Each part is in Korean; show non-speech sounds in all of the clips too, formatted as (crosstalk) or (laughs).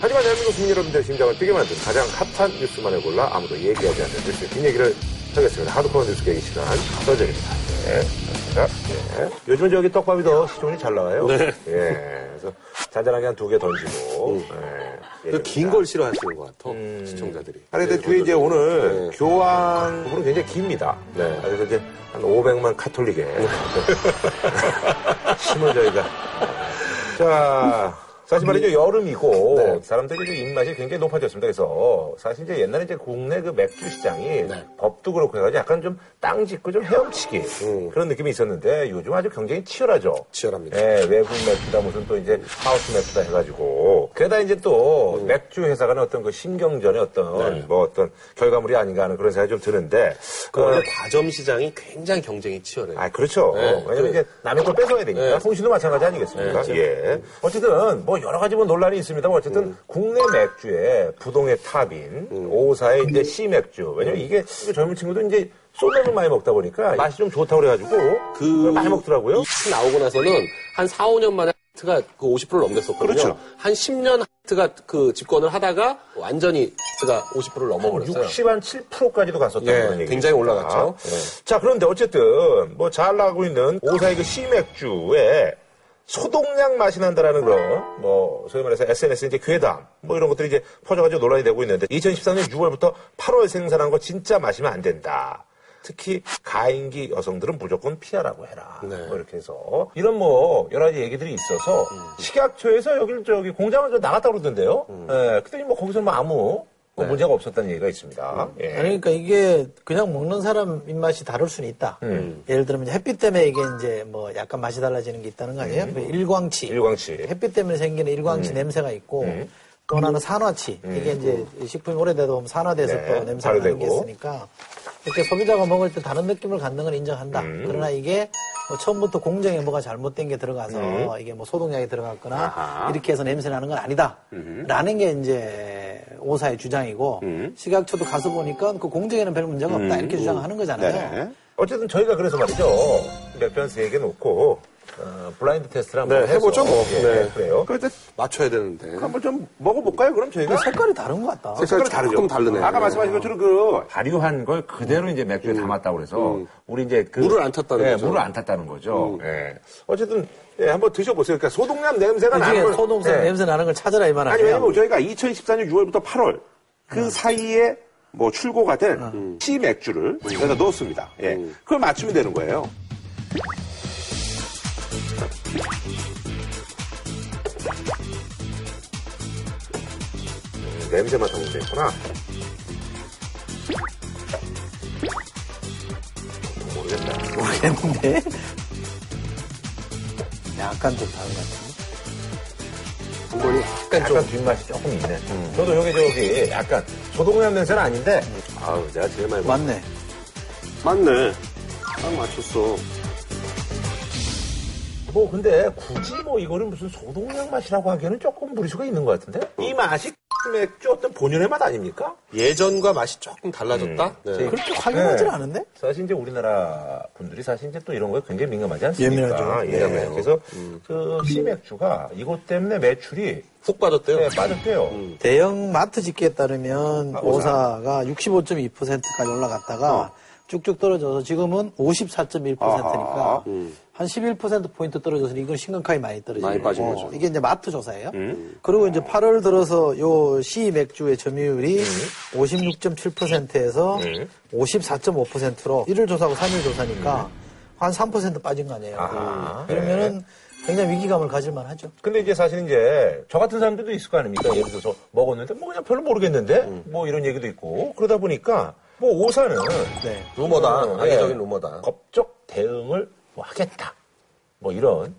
하지만 대한민국 국민 여러분들의 심장을 뛰게 만든 가장 핫한 뉴스만을 골라 아무도 얘기하지 않는 뉴스 뒷얘기를 하겠습니다. 하드코어 뉴스 계기 시간 서정입니다. 네, 감사합니다. 네. 요즘은 저기 떡밥이 더 시청률이 잘 나와요. 네. 예. 그래서 잔잔하게 한 두 개 던지고. 예. 그긴걸 싫어하시는 것 같아, 시청자들이. 아니, 근데 뒤에 이제 오늘 교황 부분은 굉장히 깁니다. 네. 그래서 이제 한 500만 카톨릭에 (laughs) 힘을 저희가. 자, 사실 말이죠. 여름이고 네. 사람들이 좀 입맛이 굉장히 높아졌습니다. 그래서 사실 이제 옛날에 이제 국내 그 맥주 시장이 네. 법도 그렇고 해가지고 약간 좀 땅 짚고 좀 헤엄치기 그런 느낌이 있었는데 요즘 아주 경쟁이 치열하죠. 음. 치열합니다. 예, 외국 맥주다 무슨 또 이제 하우스 맥주다 해가지고 게다가 이제 또 음. 맥주 회사 간의 어떤 그 신경전의 어떤 네. 뭐 어떤 결과물이 아닌가 하는 그런 생각이 좀 드는데 그그 원래 과점 시장이 굉장히 경쟁이 치열해요. 아, 그렇죠. 네. 왜냐면 그- 이제 남의 걸 뺏어야 되니까. 네. 통신도 마찬가지 아니겠습니까? 네, 예. 어쨌든 뭐 여러 가지 뭐 논란이 있습니다만 어쨌든 음. 국내 맥주의 부동의 탑인 오사의 이제 C 맥주. 왜냐면 이게 젊은 친구도 이제 소맥을 많이 먹다 보니까 맛이 좀 좋다고 그래가지고 그 많이 먹더라고요. 이 나오고 나서는 한 4, 5년 만에 하트가 그 50%를 넘겼었거든요. 그렇죠. 한 10년 하트가 그 집권을 하다가 완전히 하트가 50%를 넘어버렸어요. 60, 한 7%까지도 갔었다는 예, 그런 얘기. 굉장히 올라갔죠. 예. 자, 그런데 어쨌든 뭐 잘 나가고 있는 오사의 그 시맥주에 소독약 맛이 난다라는 그런 뭐 소위 말해서 SNS 이제 괴담 뭐 이런 것들이 이제 퍼져가지고 논란이 되고 있는데 2014년 6월부터 8월 생산한 거 진짜 마시면 안 된다. 특히 가임기 여성들은 무조건 피하라고 해라. 네. 뭐 이렇게 해서 이런 뭐 여러 가지 얘기들이 있어서 음. 식약처에서 여기 저기 공장을 좀 나갔다 그러던데요. 음. 예, 그랬더니 뭐 거기서 뭐 아무 뭐 네. 문제가 없었다는 얘기가 있습니다. 음. 예. 아니, 그러니까 이게 그냥 먹는 사람 입맛이 다를 수는 있다. 음. 예를 들면 햇빛 때문에 이게 이제 뭐 약간 맛이 달라지는 게 있다는 거 아니에요? 그 일광치. 음. 일광치. 음. 햇빛 때문에 생기는 일광치 냄새가 있고 또 하나는 산화치. 이게 이제 식품이 오래되다 보면 산화돼서 네, 또 냄새가 나는 게. 있으니까 이렇게 소비자가 먹을 때 다른 느낌을 갖는 건 인정한다. 음. 그러나 이게 뭐 처음부터 공정에 뭐가 잘못된 게 들어가서 이게 뭐 소독약이 들어갔거나 음. 아하. 이렇게 해서 냄새 나는 건 아니다. 라는 게 이제 오사의 주장이고 음. 식약처도 가서 보니까 그 공정에는 별 문제가 없다. 이렇게 주장하는 거잖아요. 네. 어쨌든 저희가 그래서 말이죠. 몇편 세개 놓고 어, 블라인드 테스트를 한번 네, 해보죠, 뭐. 예, 네. 그래요. 그때 맞춰야 되는데. 한번 좀 먹어볼까요? 그럼 저희가 색깔이 다른 것 같다. 색깔이 다르죠. 조금 다르네. 아까 말씀하신 것처럼 그 발효한 걸 그대로 이제 맥주에 담았다고 그래서 우리 이제 그 물을 안 탔다는 예, 거죠. 물을 안 탔다는 거죠. 예. 어쨌든 예, 한번 드셔보세요. 그러니까 소독약 냄새가 나는 걸- 소독성 예. 냄새 나는 걸 찾아라 이 말 아니 아니에요? 왜냐면 저희가 2014년 6월부터 8월 그 사이에 뭐 출고가 된 시 맥주를 여기다 넣었습니다. 예. 그걸 맞추면 되는 거예요. 냄새 맡아보면 되구나. 모르겠다. 모르겠는데. 약간 좀 다른 것 같은데. 한번이 약간 좀 약간 뒷맛이 조금 있네. 저도 여기 저기 약간 소독약 냄새는 아닌데 아우 내가 제일 많이 먹 맞네. 맞네. 딱 맞췄어. 뭐 근데 굳이 뭐 이거를 무슨 소독약 맛이라고 하기에는 조금 무리수가 있는 것 같은데 이 맛이 맥주 어떤 본연의 맛 아닙니까? 예전과 맛이 조금 달라졌다? 네. 그렇게 확연하진 네. 않은데? 사실 이제 우리나라 분들이 사실 이제 또 이런 거에 굉장히 민감하지 않습니까? 예민하죠. 예. 민감해요. 그래서 그 시맥주가 이것 때문에 매출이 훅 빠졌대요. 네, 빠졌대요. 대형 마트 집계에 따르면 아, 오사. 오사가 65.2%까지 올라갔다가 쭉쭉 떨어져서 지금은 54.1%니까 한 11%포인트 떨어져서 이건 심각하게 많이 떨어지고 많이 빠진 거죠. 이게 이제 마트 조사예요. 그리고 이제 8월 들어서 요시 맥주의 점유율이 56.7%에서 54.5%로 1일 조사하고 3일 조사니까 한 3% 빠진 거 아니에요. 아하. 그러면은 굉장히 위기감을 가질만 하죠. 근데 이제 사실 이제 저 같은 사람들도 있을 거 아닙니까? 예를 들어서 먹었는데 뭐 그냥 별로 모르겠는데 뭐 이런 얘기도 있고 그러다 보니까 뭐 오사는 네. 루머다. 음, 악의적인 예, 루머다. 법적 대응을 뭐 하겠다. 뭐 이런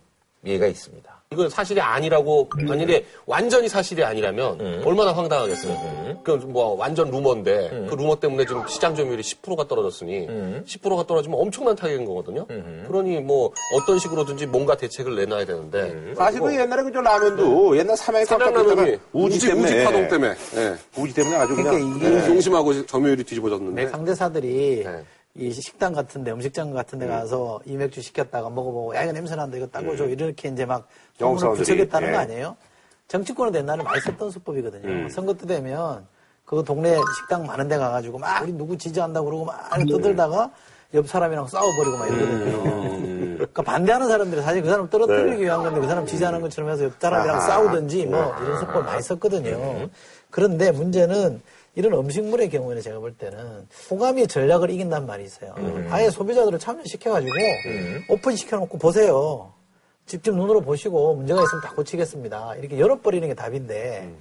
예가 있습니다. 이건 사실이 아니라고 만일에 완전히 사실이 아니라면 얼마나 황당하겠어요. 그럼 뭐 완전 루머인데 그 루머 때문에 지금 시장 점유율이 10%가 떨어졌으니 10%가 떨어지면 엄청난 타격인 거거든요. 그러니 뭐 어떤 식으로든지 뭔가 대책을 내놔야 되는데. 사실 그 옛날에 그저 라면도 옛날 삼양라면이 잡혔다가 우지 우지, 때문에. 우지 파동 때문에. 예. 우지 때문에 아주 그냥 그러니까 이게 용심하고 점유율이 뒤집어졌는데. 상대사들이 네. 이 식당 같은데 음식점 같은데 가서 이 맥주 시켰다가 먹어보고 야 이거 냄새 난다 이거 따고 줘 이렇게 이제 막 소문을 붙이겠다는 예. 거 아니에요? 정치권은 옛날에 많이 썼던 수법이거든요. 음. 선거 때 되면 그 동네 식당 많은 데 가가지고 막 우리 누구 지지한다고 그러고 막 떠들다가 옆 사람이랑 싸워버리고 막 이러거든요. 음. (laughs) 그러니까 반대하는 사람들이 사실 그 사람 떨어뜨리기 위한 건데 그 사람 지지하는 것처럼 해서 옆 사람이랑 싸우든지 뭐 이런 수법을 많이 썼거든요. 그런데 문제는 이런 음식물의 경우에는 제가 볼 때는 호감이 전략을 이긴다는 말이 있어요. 아예 소비자들을 참여시켜가지고 오픈 시켜놓고 보세요. 직접 눈으로 보시고 문제가 있으면 다 고치겠습니다. 이렇게 열어버리는 게 답인데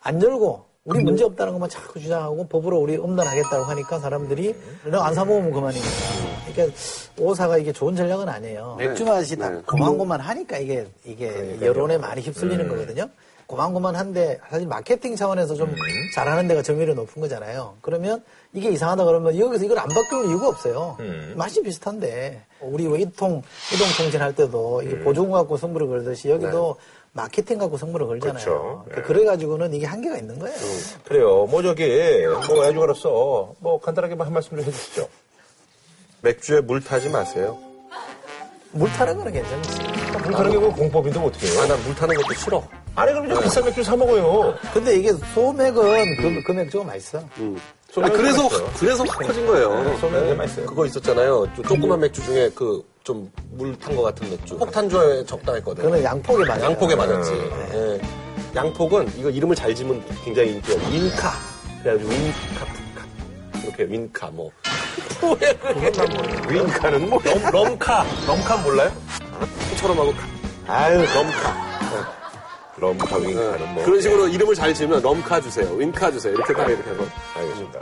안 열고 우리 문제 없다는 것만 자꾸 주장하고 법으로 우리 엄단하겠다고 하니까 사람들이 너 안 사먹으면 그만입니다. 그러니까 오사가 이게 좋은 전략은 아니에요. 맥주 맛이 다 고만 고만 하니까 이게 이게 여론에 많이 휩쓸리는 거거든요. 고만고만한데 사실 마케팅 차원에서 좀 잘하는 데가 점유율이 높은 거잖아요. 그러면 이게 이상하다 그러면 여기서 이걸 안 바꿀 이유가 없어요. 맛이 비슷한데 우리 왜 이통 이동 통신 할 때도 이게 보조금 갖고 승부를 걸듯이 여기도 마케팅 갖고 승부를 걸잖아요. 그렇죠. 그래 가지고는 이게 한계가 있는 거예요. 그래요. 뭐 저기 뭐 애주가로서 뭐 간단하게 한 말씀 좀 해주시죠. 맥주에 물 타지 마세요. 물 타는 거는 괜찮지. 물 타는 게뭐 공법인데 뭐 어떻게 해요? 아, 난 물 타는 것도 싫어. 아니 그럼 좀 비싼 맥주 사 먹어요. 근데 이게 소맥은 그, 그 맥주가 맛있어. 아, 그래서, 그래서 확 커진 거예요. 소맥 네, 맛있어요. 그거 있었잖아요. 좀 조그만 맥주 중에 그 좀 물탄것 같은 맥주. 폭탄주에 적당했거든. 그거는 양폭에 맞아요. 양폭에 맞았지. 예. 양폭은 이거 이름을 잘 지면 굉장히 인기가 윈카. 그래가지고 윈카, 푸카. 이렇게 윈카 뭐. (laughs) 윙카는 뭐? 럼, 럼카. 럼카 몰라요? 처럼 하고 카. 아유 럼카. 럼카 윙카는 뭐. 그런 식으로 이름을 잘 지으면 럼카 주세요. 윈카 주세요. 이렇게 딱 이렇게 해서. 알겠습니다.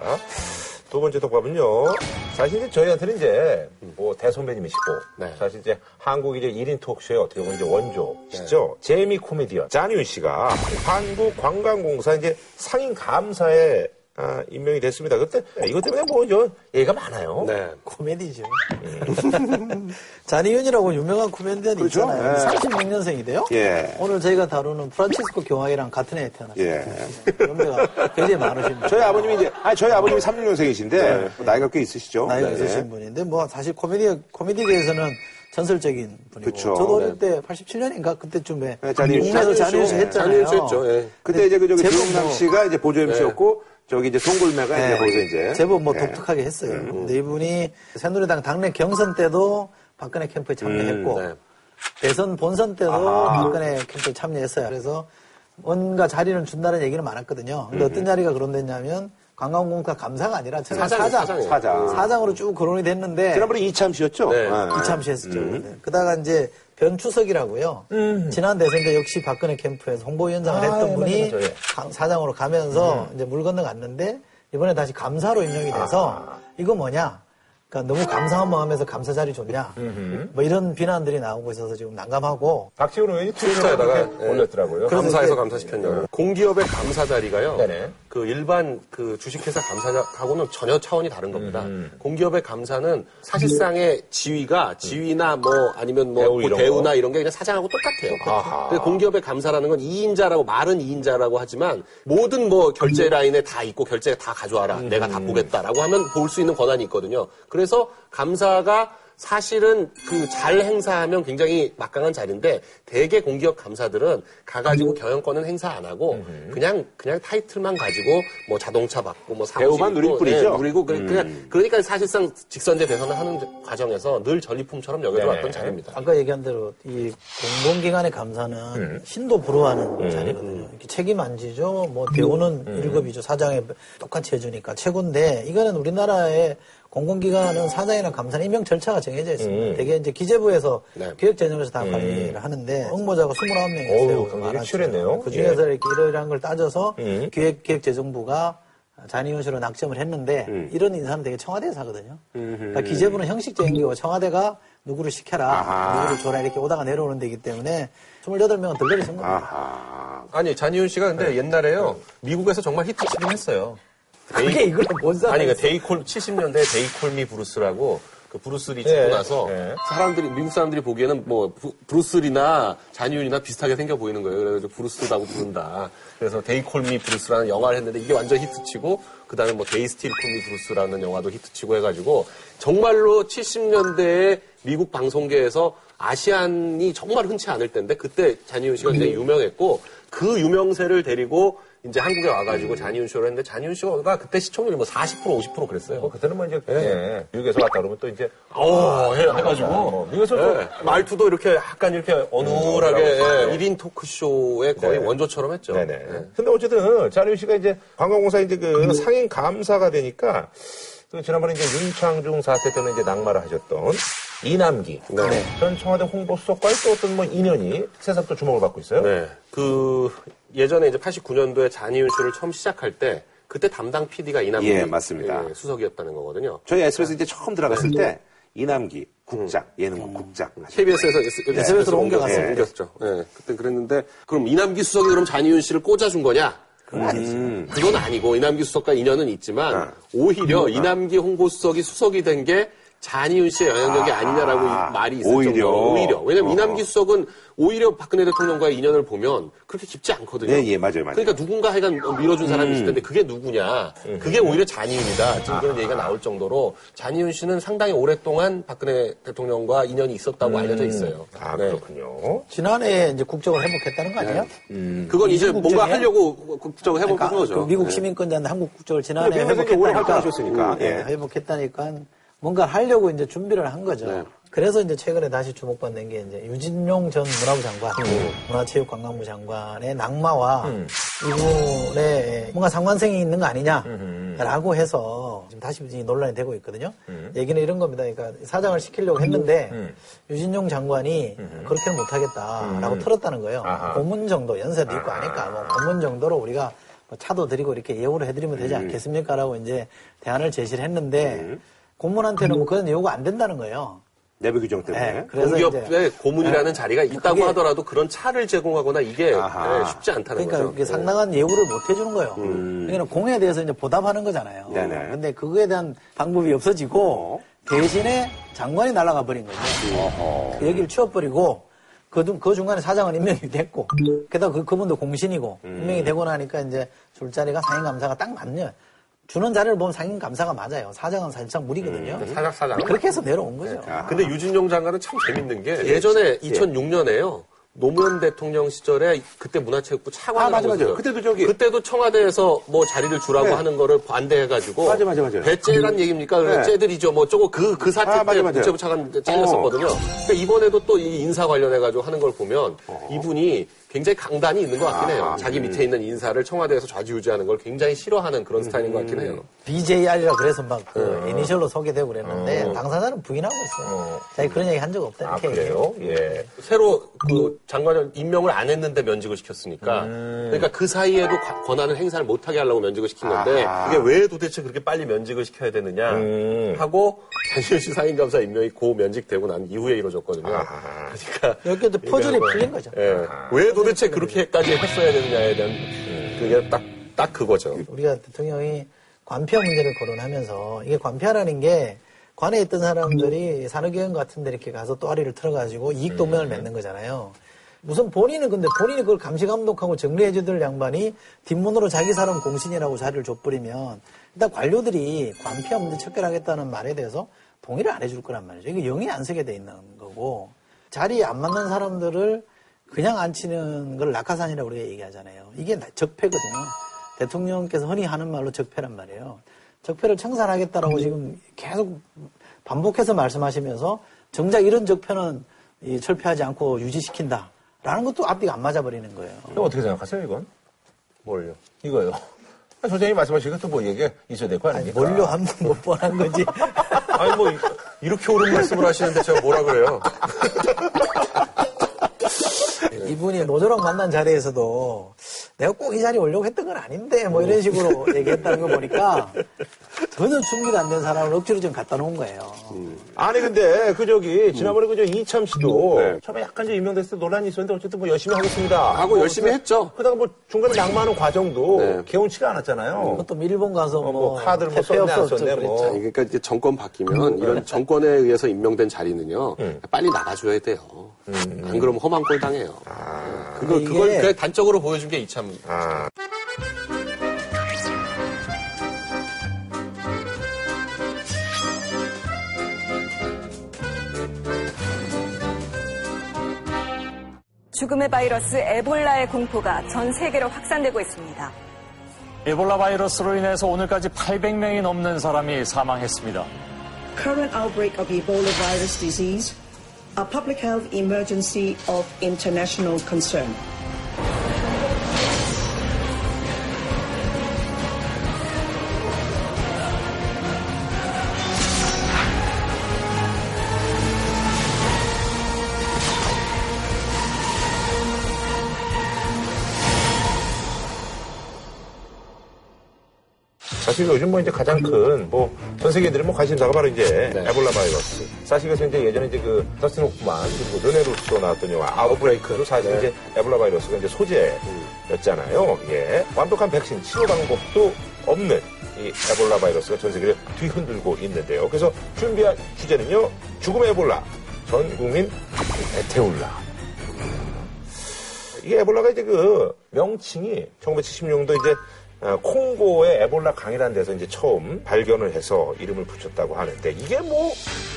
두 번째 독밥은요. 사실 이제 저희한테는 이제 뭐 대선배님이시고 네. 사실 이제 한국 이제 1인 토크쇼의 어떻게 보면 이제 원조시죠. 제미 코미디언 장윤 씨가 한국 관광공사 이제 상임 감사에 아, 임명이 됐습니다. 그때 이것 때문에 뭐저 얘기가 많아요. 네. 코미디죠. (laughs) 잔이윤이라고 유명한 코미디언이 그렇죠? 있잖아요. 네. 36년생이래요. 예. 오늘 저희가 다루는 프란치스코 경화이랑 같은 해에 태어났어요. 예. 연배가 굉장히 많으십니다. 저희 아버님이 이제, 아니, 저희 아버님이 36년생이신데, 나이가 꽤 있으시죠? 나이가 네. 있으신 분인데 뭐 사실 코미디 코미디계에서는 전설적인 분이고 그쵸. 저도 어릴 때 87년인가 그때쯤에 네, 잔이윤 잔이윤. 했잖아요. 잔이윤 씨 했죠. 예. 그때 이제 그 저기 조영남 뭐- 씨가 이제 보조 MC였고, 저기 이제 이제 네. 거기서 이제. 제법 뭐 예. 독특하게 했어요. 근데 이분이 새누리당 당내 경선 때도 박근혜 캠프에 참여했고 네. 대선 본선 때도 아하. 박근혜 캠프에 참여했어요. 그래서 뭔가 자리는 준다는 얘기는 많았거든요. 근데 어떤 자리가 거론됐냐면 관광공사 감사가 아니라 처음에 사장, 사장, 사장이에요. 사장. 사장 으로 쭉 거론이 됐는데 지난번에 이참 씨였죠? 네. 예. 이참시 했었죠. 네. 그다가 이제 변추석이라고요. 지난 대선 때 역시 박근혜 캠프에서 홍보위원장을 아, 했던 예, 분이 맞아, 맞아, 사장으로 가면서 이제 물 건너갔는데 이번에 다시 감사로 임명이 돼서 이거 뭐냐? 그러니까 너무 감사 한번 하면서 감사 자리 줬냐? 뭐 이런 비난들이 나오고 있어서 지금 난감하고 박지원 의원이 트위터에다가, 예. 올렸더라고요. 이제- 감사시켰냐고. 공기업의 감사 자리가요. 네네. 그 일반 그 주식회사 감사하고는 전혀 차원이 다른 겁니다. 음. 공기업의 감사는 사실상의 지위가 지위나 뭐 아니면 뭐 대우 그 이런 대우나 거? 이런 게 그냥 사장하고 똑같아요. 공기업의 감사라는 건 2인자라고 말은 2인자라고 하지만 모든 뭐 결제 라인에 다 있고 결제 다 가져와라. 음. 내가 다 보겠다라고 하면 볼 수 있는 권한이 있거든요. 그래서 감사가 사실은 그 잘 행사하면 굉장히 막강한 자리인데 대개 공기업 감사들은 가가지고 경영권은 행사 안 하고 그냥 그냥 타이틀만 가지고 뭐 자동차 받고 뭐 사무실 배우만 누릴 뿐이죠. 네, 누리고 그- 그냥 그러니까 사실상 직선제 대선을 하는 과정에서 늘 전리품처럼 여겨왔던 네네. 자리입니다. 아까 얘기한 대로 이 공공기관의 감사는 신도 불허하는 자리거든요. 이렇게 책임 안 지죠. 뭐 대우는 일 1급이죠. 사장에 똑같이 해주니까 최고인데 이거는 우리나라의 공공기관은 사장이나 감사는 임명 절차가 정해져 있습니다. 되게 이제 기재부에서 네. 기획재정에서 다 관리를 하는데 응모자가 29명이 어우, 있어요. 굉장히 많았죠. 치열했네요. 그 중에서 예. 이렇게 이러이러한 걸 따져서 음. 기획, 기획재정부가 씨로 낙점을 했는데 음. 이런 인사는 되게 청와대에서 하거든요. 그러니까 기재부는 형식적인 거고 청와대가 누구를 시켜라, 아하. 누구를 줘라 이렇게 오다가 내려오는 데이기 때문에 28명은 들러리 선 겁니다. 아하. 아니 자니 윤 씨가 근데 옛날에요 미국에서 정말 히트치긴 했어요. 그게 이거랑 뭔 상관이 아니, 그 있어? 데이콜, 70년대 데이콜미 브루스라고 그 브루스리 찍고 예, 나서 예. 사람들이, 미국 사람들이 보기에는 뭐 부- 브루스리나 자니 윤이나 비슷하게 생겨 보이는 거예요. 그래서 브루스라고 부른다. 그래서 They Call Me Bruce라는 영화를 했는데 이게 완전 히트치고 그 다음에 뭐 They Still Call Me Bruce라는 영화도 히트치고 해가지고 정말로 70년대에 미국 방송계에서 아시안이 정말 흔치 않을 때인데 그때 자니 윤 씨가 굉장히 유명했고 그 유명세를 데리고 이제 한국에 와가지고 자니 윤 쇼를 했는데 자니 윤 쇼가 그때 시청률이 뭐 40% 50% 그랬어요. 뭐 그때는 뭐 이제 예. 미국에서 왔다 그러면 또 이제 어, 해, 해가지고. 어, 미국에서 또 예, 말투도 이렇게 약간 이렇게 어눌하게 예, 1인 토크쇼의 거의 네. 원조처럼 했죠. 네네. 예. 근데 어쨌든 자리윤 씨가 이제 관광공사 이제 그 상임 감사가 되니까 그 지난번에 이제 윤창중 사태 때문에 이제 낙마를 하셨던 이남기 네. 전 청와대 홍보 수석과의 또 어떤 뭐 인연이 새삼 또 주목을 받고 있어요. 네. 그 예전에 이제 89년도에 잔이윤 쇼를 처음 시작할 때 그때 담당 PD가 이남기 예, 맞습니다. 예, 수석이었다는 거거든요. 저희 SBS 이제 처음 들어갔을 때 이남기 국장, 예능국 국장. KBS에서 SBS로 옮겨갔어요. 옮겼죠. 예, 그때 그랬는데 그럼 이남기 수석이 그럼 잔이윤 씨를 꽂아준 거냐? 그건 아니죠. 그건 아니고 이남기 수석과 인연은 있지만 오히려 이남기 홍보수석이 수석이 된게 잔이윤 씨의 영향력이 아, 니냐라고 말이 있을 오히려. 정도로 오히려 왜냐면 어. 이남기 수석은 오히려 박근혜 대통령과의 인연을 보면 그렇게 깊지 않거든요. 예, 예, 맞아요, 맞아요. 그러니까 누군가 하여간 밀어준 사람이 있을 텐데 그게 누구냐? 그게 오히려 잔이윤이다. 지금 그런 얘기가 나올 정도로 잔이윤 씨는 상당히 오랫동안 박근혜 대통령과 인연이 있었다고 알려져 있어요. 아 네. 그렇군요. 지난해 이제 국적을 회복했다는 거 아니에요? 그건 이제 뭔가? 하려고 국정을 해본 그러니까 거죠. 그 미국 네. 시민권자인데 한국 국적을 지난해 근데 미국에서 이제 오래 회복했다니까. 예, 예. 회복했다니까 뭔가 하려고 이제 준비를 한 거죠. 네. 그래서 이제 최근에 다시 주목받는 게 이제 유진용 전 문화부 장관, 음. 문화체육관광부 장관의 낙마와 이분의 뭔가 상관성이 있는 거 아니냐라고 해서 지금 다시 논란이 되고 있거든요. 얘기는 이런 겁니다. 그러니까 사장을 시키려고 했는데 유진용 장관이 그렇게는 못하겠다라고 틀었다는 거예요. 아하. 고문 정도 연세도 있고 하니까 뭐 고문 정도로 우리가 뭐 차도 드리고 이렇게 예우를 해드리면 되지 않겠습니까라고 이제 대안을 제시를 했는데 고문한테는 뭐 그런 요구 안 된다는 거예요. 내부 규정 때문에. 네, 공기업에 고문이라는 자리가 있다고 하더라도 그런 차를 제공하거나 이게. 네, 쉽지 않다는 그러니까 거죠. 이게 상당한 예우를 못 해주는 거예요. 그러니까 공에 대해서 이제 보답하는 거잖아요. 네네. 근데 그거에 대한 방법이 없어지고 대신에 장관이 날아가 버린 거죠. 그 여기를 치워버리고 그, 중- 그 중간에 사장은 임명이 됐고 게다가 그, 그분도 공신이고 임명이 되고 나니까 이제 줄자리가 상임감사가 딱 맞네요. 주는 자리를 보면 상임 감사가 맞아요. 사장은 살짝 무리거든요. 사장 사장. 그렇게 해서 내려온 거죠. 근데 유진용 장관은 참 재밌는 게 예전에 2006년에요. 노무현 대통령 시절에 그때 문화체육부 차관을 아, 맞아, 맞아. 그때도 저기- 그때도 청와대에서 뭐 자리를 주라고 네. 하는 거를 반대해가지고 맞아, 맞아, 맞아. 배째란 얘기입니까? 그래, 네. 째들이죠. 뭐 저거 그그 사태 아, 때. 문체부 차관 잘렸었거든요. 그러니까 이번에도 또 이 인사 관련해가지고 하는 걸 보면 어. 이분이 굉장히 강단이 있는 것 같긴 해요. 아, 자기 밑에 있는 인사를 청와대에서 좌지우지하는 걸 굉장히 싫어하는 그런 스타일인 것 같긴 해요. BJR이라 그래서 막그 이니셜로 소개되고 그랬는데 당사자는 부인하고 있어요. 자기 그런 얘기 한 적 없다 아 이렇게 얘기해요. 그래요? 예. 새로 그 장관을 임명을 안 했는데 면직을 시켰으니까 그러니까 그 사이에도 과- 권한을 행사를 못하게 하려고 면직을 시킨 건데 아하. 그게 왜 도대체 그렇게 빨리 면직을 시켜야 되느냐 음. 하고 (laughs) 단시시 상임감사 임명이 고 면직되고 난 이후에 이루어졌거든요. 아하. 그러니까 여기도 퍼즐이 이게 풀린 거죠. 예. 왜 도대체 그렇게까지 했어야 되느냐에 대한 그게 딱 딱 그거죠. 우리가 대통령이 관폐 문제를 거론하면서 이게 관폐라는 게 관에 있던 사람들이 산업기관 같은 데 이렇게 가서 또아리를 틀어가지고 이익 동맹을 맺는 거잖아요. 우선 본인은 근데 본인이 그걸 감시 감독하고 정리해주들 양반이 뒷문으로 자기 사람 공신이라고 자리를 줘버리면 일단 관료들이 관폐 문제 척결하겠다는 말에 대해서 동의를 안 해줄 거란 말이죠. 이게 영이 안 서게 돼 있는 거고 자리에 안 맞는 사람들을 그냥 앉히는 걸 낙하산이라고 우리가 얘기하잖아요. 이게 적폐거든요. 대통령께서 흔히 하는 말로 적폐란 말이에요. 적폐를 청산하겠다라고 지금 계속 반복해서 말씀하시면서 정작 이런 적폐는 이 철폐하지 않고 유지시킨다. 라는 것도 앞뒤가 안 맞아버리는 거예요. 그럼 어떻게 생각하세요 이건? 뭘요? 이거요. 소장님이 말씀하시니까 또뭐 얘기가 있어야 될 거 아닙니까? 뭘로 한번 못 뻔한 거지. 아니 뭐 이- 이렇게 옳은 말씀을 하시는데 제가 뭐라 그래요? (laughs) 이분이 노조랑 만난 자리에서도 내가 꼭 이 자리에 오려고 했던 건 아닌데 뭐 이런 식으로 얘기했다는 거 보니까 (laughs) 전혀 준비가 안 된 사람을 억지로 좀 갖다 놓은 거예요. 아니 근데 그 저기 지난번에 그저 이참 씨도 네. 처음에 약간 좀 임명됐을 때 논란이 있었는데 어쨌든 뭐 열심히 하겠습니다. 하고 열심히 했죠. 그다가 뭐 중간에 낙마하는 과정도 네. 개운치가 않았잖아요. 그것도 일본 가서 어, 뭐, 뭐 카드를 뭐 썼네, 안 없었죠. 썼네, 뭐. 그랬죠. 그러니까 이제 정권 바뀌면 이런 정권에 의해서 임명된 자리는요 빨리 나가줘야 돼요. 안 그러면 험한 꼴 당해요. 그거 이게- 그걸 그냥 단적으로 보여준 게 이참 아, 죽음의 바이러스 에볼라의 공포가 전 세계로 확산되고 있습니다. 에볼라 바이러스로 인해서 오늘까지 800명이 넘는 사람이 사망했습니다. current outbreak of Ebola virus disease, a public health emergency of international concern. 사실 요즘 뭐 이제 가장 큰 뭐 전 세계인들이 뭐 관심사가 바로 이제 에볼라 바이러스. 사실 그래서 이제 예전에 이제 그 더스틴 호프만 그리고 르네 루소 나왔던 영화 아웃브레이크도 사실 이제 에볼라 바이러스가 이제 소재였잖아요. 예. 완벽한 백신 치료 방법도 없는 이 에볼라 바이러스가 전 세계를 뒤흔들고 있는데요. 그래서 준비한 주제는요. 죽음의 에볼라. 전 국민 애태울라. 이게 에볼라가 이제 그 명칭이 1970년도 이제 어, 콩고의 에볼라 강이라는 데서 이제 처음 발견을 해서 이름을 붙였다고 하는데 이게 뭐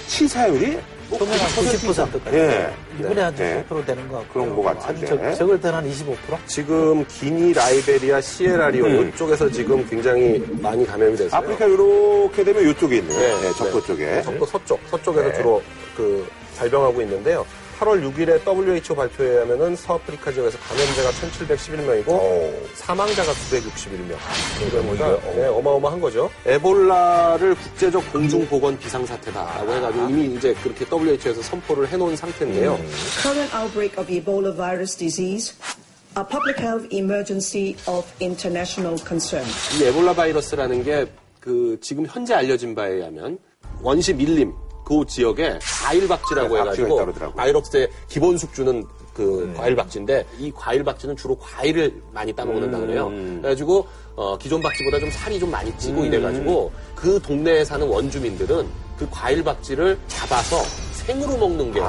치사율이 뭐 처음에 한 90%까지. 예. 이번에 한 네. 90% 되는 것 같고. 그런 것 같은데. 아주 적, 적을 때는 한 25%? 지금 기니, 라이베리아, 시에라리온 이쪽에서 지금 굉장히 많이 감염이 됐어요. 아프리카 이렇게 되면 이쪽에 있네요. 네, 네, 적도 네. 쪽에. 적도 서쪽, 서쪽에서 네. 주로 그 발병하고 있는데요. 8월 6일에 WHO 발표에 의하면은 서아프리카 지역에서 감염자가 1,711명이고 어, 사망자가 961명. 뭐 그러니까 어. 네, 어마어마한 거죠. 에볼라를 국제적 공중 보건 비상 사태다라고 해가지고 이미 이제 그렇게 WHO에서 선포를 해놓은 상태인데요. Current outbreak of Ebola virus disease, a public health emergency of international concern. 이 에볼라 바이러스라는 게 그 지금 현재 알려진 바에 의하면 원시 밀림 그 지역에 과일 박쥐라고 네, 해가지고. 바이러스의 기본 숙주는 그 과일 박쥐인데 이 과일 박쥐는 주로 과일을 많이 따먹는다 그래요. 그래가지고 어, 기존 박쥐보다 좀 살이 좀 많이 찌고 이래가지고 그 동네에 사는 원주민들은 그 과일 박쥐를 잡아서 생으로 먹는 게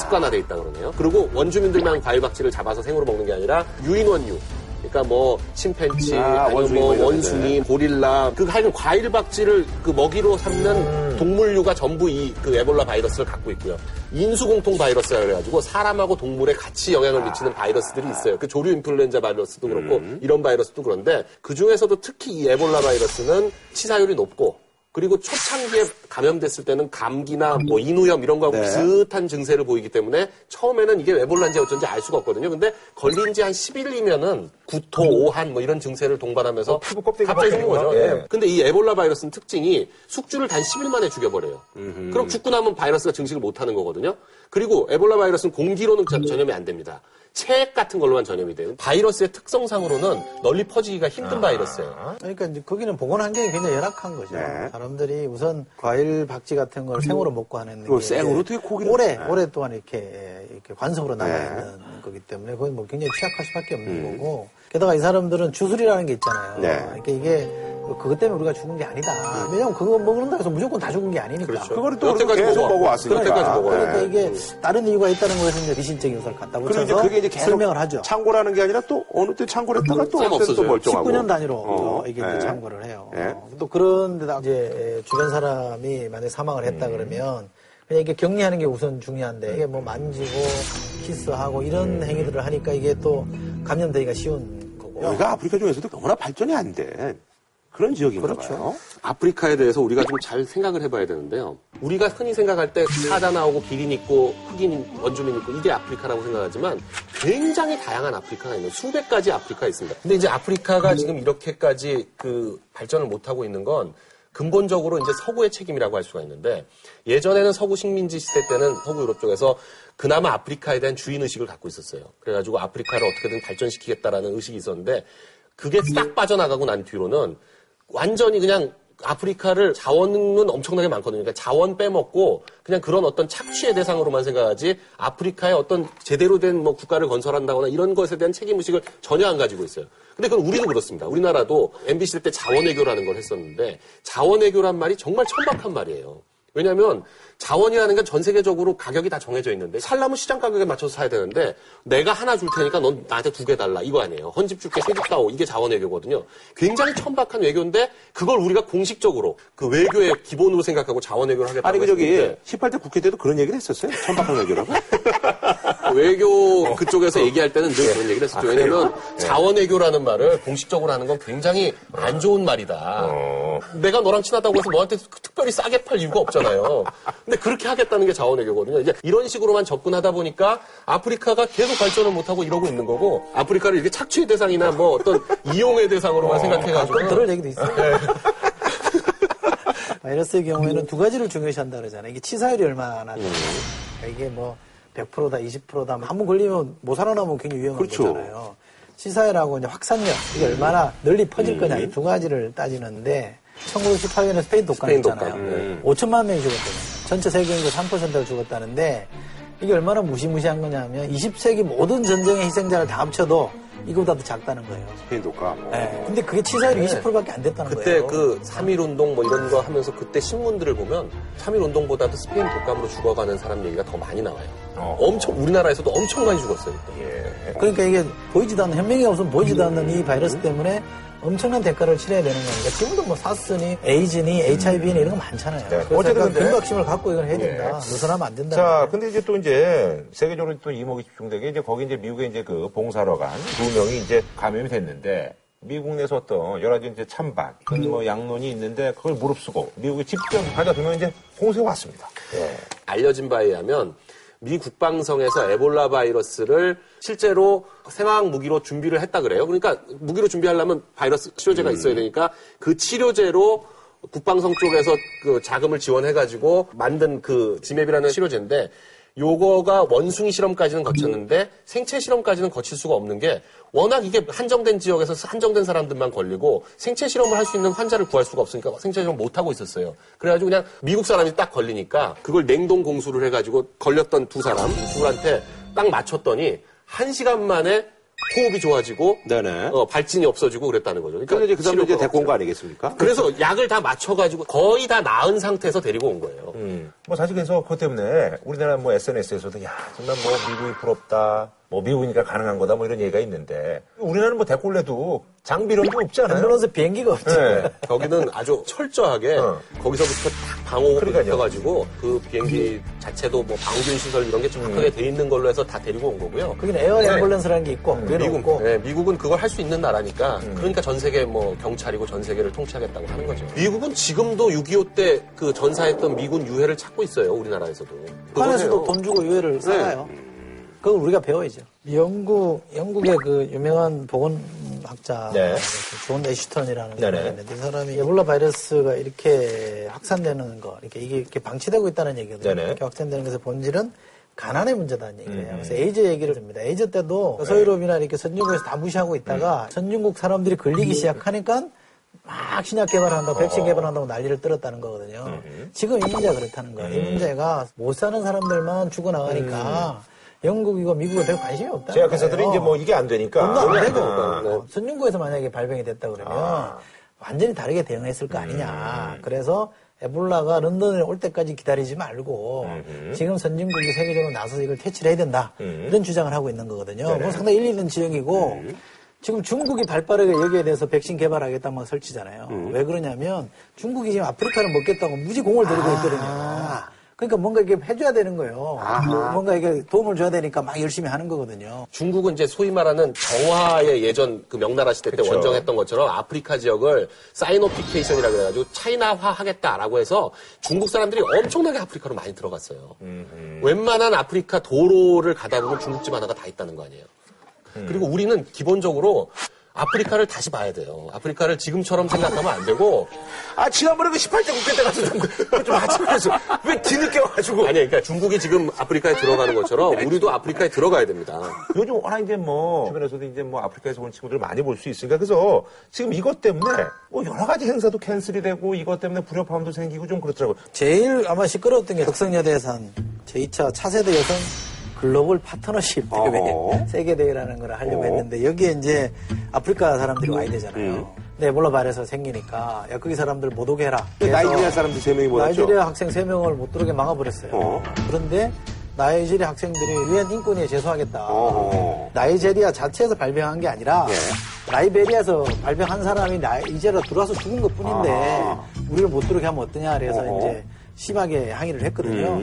습관화돼 있다 그러네요. 그리고 원주민들만 과일 박쥐를 잡아서 생으로 먹는 게 아니라 유인원류. 그러니까 뭐 침팬치, 아, 아니면 원숭이 뭐뭐 원숭이, 고릴라, 그 하여간 과일 박쥐를 그 먹이로 삼는 동물류가 전부 이 그 에볼라 바이러스를 갖고 있고요. 인수공통 바이러스라 그래가지고 사람하고 동물에 같이 영향을 미치는 바이러스들이 있어요. 그 조류 인플루엔자 바이러스도 그렇고 이런 바이러스도 그런데 그 중에서도 특히 이 에볼라 바이러스는 치사율이 높고 그리고 초창기에 감염됐을 때는 감기나 뭐 인후염 이런 거하고 네. 비슷한 증세를 보이기 때문에 처음에는 이게 에볼라인지 어쩐지 알 수가 없거든요. 근데 걸린 지 한 10일이면은 구토, 오한 뭐 이런 증세를 동반하면서 어, 피부 껍데기가 갑자기 생긴 거죠. 예. 근데 이 에볼라 바이러스는 특징이 숙주를 단 10일 만에 죽여버려요. 그럼 죽고 나면 바이러스가 증식을 못 하는 거거든요. 그리고 에볼라 바이러스는 공기로는 전- 전염이 안 됩니다. 체액 같은 걸로만 전염이 돼요. 바이러스의 특성상으로는 널리 퍼지기가 힘든 바이러스예요. 그러니까 이제 거기는 보건 환경이 굉장히 열악한 거죠. 네. 사람들이 우선 과일 박쥐 같은 걸 생으로 먹고 하는 게 생으로 어떻게 고기를- 오래 네. 오랫동안 이렇게 이렇게 관성으로 남아 네. 있는 거기 때문에 그건 뭐 굉장히 취약할 수밖에 없는 거고 게다가 이 사람들은 주술이라는 게 있잖아요. 네. 그러니까 이게 그것 때문에 우리가 죽은 게 아니다. 왜냐하면 그거 먹는다 해서 무조건 다 죽은 게 아니니까. 그렇죠. 그거를 또 여태까지 계속 먹어. 먹어왔으니까. 여태까지 먹어요. 그러니까 네. 이게 다른 이유가 있다는 것에서 이제 비신적 요소를 갖다 이제 붙여서 그게 이제 계속 설명을 하죠. 창고라는 게 아니라 또 어느 때 창고를 했다가 또싹 어느 때또. 멀쩡하고. 19년 단위로 어, 이게 네. 이제 참고를 해요. 네. 어, 또 그런 데다 이제 주변 사람이 만약에 사망을 음. 했다 그러면 그냥 이게 격리하는 게 우선 중요한데 이게 뭐 만지고 키스하고 이런 음. 행위들을 하니까 이게 또 감염되기가 쉬운 거고. 여기가 아프리카 중에서도 워낙 발전이 안 돼. 그런 지역인가 그렇죠. 봐요. 아프리카에 대해서 우리가 좀 잘 생각을 해봐야 되는데요. 우리가 흔히 생각할 때 사자 나오고 기린 있고 흑인 원주민 있고 이게 아프리카라고 생각하지만 굉장히 다양한 아프리카가 있는 수백 가지 아프리카가 있습니다. 근데 이제 아프리카가 지금 이렇게까지 그 발전을 못하고 있는 건 근본적으로 이제 서구의 책임이라고 할 수가 있는데 예전에는 서구 식민지 시대 때는 서구 유럽 쪽에서 그나마 아프리카에 대한 주인 의식을 갖고 있었어요. 그래가지고 아프리카를 어떻게든 발전시키겠다라는 의식이 있었는데 그게 싹 빠져나가고 난 뒤로는 완전히 그냥 아프리카를 자원은 엄청나게 많거든요. 그러니까 자원 빼먹고 그냥 그런 어떤 착취의 대상으로만 생각하지 아프리카의 어떤 제대로 된 뭐 국가를 건설한다거나 이런 것에 대한 책임 의식을 전혀 안 가지고 있어요. 근데 그건 우리도 그렇습니다. 우리나라도 MBC 때 자원외교라는 걸 했었는데 자원외교란 말이 정말 천박한 말이에요. 왜냐하면 자원이라는 건 전 세계적으로 가격이 다 정해져 있는데 살려면 시장 가격에 맞춰서 사야 되는데 내가 하나 줄 테니까 넌 나한테 두 개 달라 이거 아니에요. 헌집 줄게 세집 따오 이게 자원 외교거든요. 굉장히 천박한 외교인데 그걸 우리가 공식적으로 그 외교의 기본으로 생각하고 자원 외교를 하겠다고 아니, 그 저기, 했는데 18대 국회 때도 그런 얘기를 했었어요. 천박한 외교라고. (laughs) 외교 그쪽에서 얘기할 때는 늘 그런 얘기를 했었죠. 왜냐면 자원외교라는 말을 공식적으로 하는 건 굉장히 안 좋은 말이다. 내가 너랑 친하다고 해서 너한테 특별히 싸게 팔 이유가 없잖아요. 근데 그렇게 하겠다는 게 자원외교거든요. 이제 이런 식으로만 접근하다 보니까 아프리카가 계속 발전을 못하고 이러고 있는 거고 아프리카를 이렇게 착취의 대상이나 뭐 어떤 이용의 대상으로만 생각해가지고 가끔 들을 얘기도 있어요. 바이러스의 경우에는 두 가지를 중요시한다 그러잖아요. 이게 치사율이 얼마나 되냐. 이게 뭐 100%다, 20%다. 한 번 걸리면 못 살아남으면 굉장히 위험한 그렇죠. 거잖아요. 치사율하고 이제 확산력, 이게 얼마나 널리 퍼질 거냐, 이 두 가지를 따지는데, 1918년에 스페인 독감 스페인 있잖아요. 독감, 네. 5천만 명이 죽었거든요. 전체 세계 인구 3%가 죽었다는데, 이게 얼마나 무시무시한 거냐면, 20세기 모든 전쟁의 희생자를 다 합쳐도 이거보다 더 작다는 거예요. 스페인 독감. 뭐. 네. 근데 그게 치사율이 20%밖에 안 됐다는 그때 거예요. 그3.1 운동 뭐 이런 거 하면서 그때 신문들을 보면 3.1 운동보다도 스페인 독감으로 죽어가는 사람 얘기가 더 많이 나와요. 엄청 우리나라에서도 엄청 많이 죽었어요. 그때. 그러니까 이게 보이지도 않는 현명이 없으면 보이지도 않는 이 바이러스 때문에 엄청난 대가를 치러야 되는 거니까 지금도 뭐 사스니 에이즈니 HIV니 이런 거 많잖아요. 네. 어쨌든 경각심을 갖고 이걸 해야 된다. 예. 누선하면 안 된다. 자, 근데 이제 또 이제 세계적으로 또 이목이 집중되게 이제 거기 이제 미국에 이제 그 봉사러 간두 명이 이제 감염이 됐는데 미국 내에서 어떤 여러 가지 이제 찬반, 뭐 양론이 있는데 그걸 무릅쓰고 미국에 직접 가자 두명 이제 홍수에 왔습니다. 알려진 바에 의하면 미 국방성에서 에볼라 바이러스를 실제로 생화학 무기로 준비를 했다 그래요. 그러니까 무기로 준비하려면 바이러스 치료제가 있어야 되니까 그 치료제로 국방성 쪽에서 그 자금을 지원해가지고 만든 그 지맵이라는 치료제인데 요거가 원숭이 실험까지는 거쳤는데 생체 실험까지는 거칠 수가 없는 게 워낙 이게 한정된 지역에서 한정된 사람들만 걸리고 생체 실험을 할 수 있는 환자를 구할 수가 없으니까 생체 실험 못 하고 있었어요. 그래가지고 그냥 미국 사람이 딱 걸리니까 그걸 냉동 공수를 해가지고 걸렸던 두 사람 둘한테 딱 맞췄더니 한 시간 만에 호흡이 좋아지고 네네. 어, 발진이 없어지고 그랬다는 거죠. 그러니까 이제 그 사람들 이제 데리고 온 거. 아니겠습니까? 그래서 약을 다 맞춰가지고 거의 다 나은 상태에서 데리고 온 거예요. 뭐 사실 그래서 그것 때문에 우리나라 뭐 SNS에서도 야 정말 뭐 미국이 부럽다, 뭐 미국이니까 가능한 거다 뭐 이런 얘기가 있는데 우리나라는 뭐 대꼴레도 장비론도 없잖아요. 앰뷸런스 비행기가 없죠. 네. (laughs) 거기는 아주 철저하게 어. 거기서부터 딱 방호를. 해가지고 그 비행기 자체도 뭐 방균 시설 이런 게 정확하게 돼 있는 걸로 해서 다 데리고 온 거고요. 거기는 air ambulance라는 게 있고, 우리는 미국, 없고. 네, 미국은 그걸 할 수 있는 나라니까 그러니까 전 세계 뭐 경찰이고 전 세계를 통치하겠다고 하는 거죠. 미국은 지금도 6.25 때 그 전사했던 미군 유해를 찾고 있어요 우리나라에도. 북한에서도. 돈 주고 유해를 사가요. 그걸 우리가 배워야죠. 영국, 영국의 그 유명한 보건학자, 네. 그 존 애쉬턴이라는 네네. 사람이 있는데 이 사람이 에볼라 바이러스가 이렇게 확산되는 거, 이렇게 이게 이렇게 방치되고 있다는 얘기거든요. 네네. 이렇게 확산되는 것의 본질은 가난의 문제다는 얘기를 해요. 그래서 에이즈 얘기를 듭니다. 에이즈 때도 서유럽이나 이렇게 선진국에서 다 무시하고 있다가 선진국 사람들이 걸리기 시작하니까 막 신약 개발한다고 백신 개발한다고 난리를 떨었다는 거거든요. 지금 이 문제가 그렇다는 거예요. 이 문제가 못 사는 사람들만 죽어나가니까 영국이고 미국에 별 관심이 없다. 제약회사들이 이제 뭐 이게 안 되니까 돈도 안 되고 아, 어, 선진국에서 만약에 발병이 됐다 그러면 완전히 다르게 대응했을 거 아니냐. 그래서 에볼라가 런던에 올 때까지 기다리지 말고 지금 선진국이 세계적으로 나서서 이걸 퇴치를 해야 된다. 이런 주장을 하고 있는 거거든요. 뭐 상당히 일리 있는 지적이고 지금 중국이 발빠르게 여기에 대해서 백신 개발하겠다 막 설치잖아요. 왜 그러냐면 중국이 지금 아프리카를 먹겠다고 무지 공을 들이고 있거든요. 그러니까 뭔가 이게 해줘야 되는 거예요. 뭔가 이게 도움을 줘야 되니까 막 열심히 하는 거거든요. 중국은 이제 소위 말하는 정화의 예전 그 명나라 시대 때 그쵸. 원정했던 것처럼 아프리카 지역을 사이노피케이션이라 그래가지고 차이나화 하겠다라고 해서 중국 사람들이 엄청나게 아프리카로 많이 들어갔어요. 웬만한 아프리카 도로를 가다 보면 중국집 하나가 다 있다는 거 아니에요. 그리고 우리는 기본적으로 아프리카를 다시 봐야 돼요. 아프리카를 지금처럼 생각하면 안 되고 아 지난번에 그 18대 국회 때 가서 좀, 좀 아침에서 왜 뒤늦게 와가지고 아니 그러니까 중국이 지금 아프리카에 들어가는 것처럼 우리도 아프리카에 들어가야 됩니다. 요즘 워낙 이제 뭐 주변에서도 이제 뭐 아프리카에서 온 친구들 많이 볼 수 있으니까 그래서 지금 이것 때문에 뭐 여러 가지 행사도 cancel이 되고 이것 때문에 불협화음도 생기고 좀 그렇더라고요. 제일 아마 시끄러웠던 게 덕성여대산 제2차 차세대 여성 글로벌 파트너십 대회 어허. (laughs) 세계 대회라는 걸 하려고 어. 했는데 여기에 이제 아프리카 사람들이 와야 되잖아요. 네, 에볼라 바이러스 생기니까 야 거기 사람들 못 오게 해라. 그래서 나이지리아 사람들 세 명이 못 왔죠? 나이지리아 학생 3명을 못 들어오게 막아버렸어요. 어. 그런데 나이지리아 학생들이 유엔 인권위에 제소하겠다. 나이지리아 자체에서 발병한 게 아니라 예. 라이베리아에서 발병한 사람이 나이지리아 들어와서 죽은 것 뿐인데 아하. 우리를 못 들어오게 하면 어떠냐 그래서. 이제 심하게 항의를 했거든요.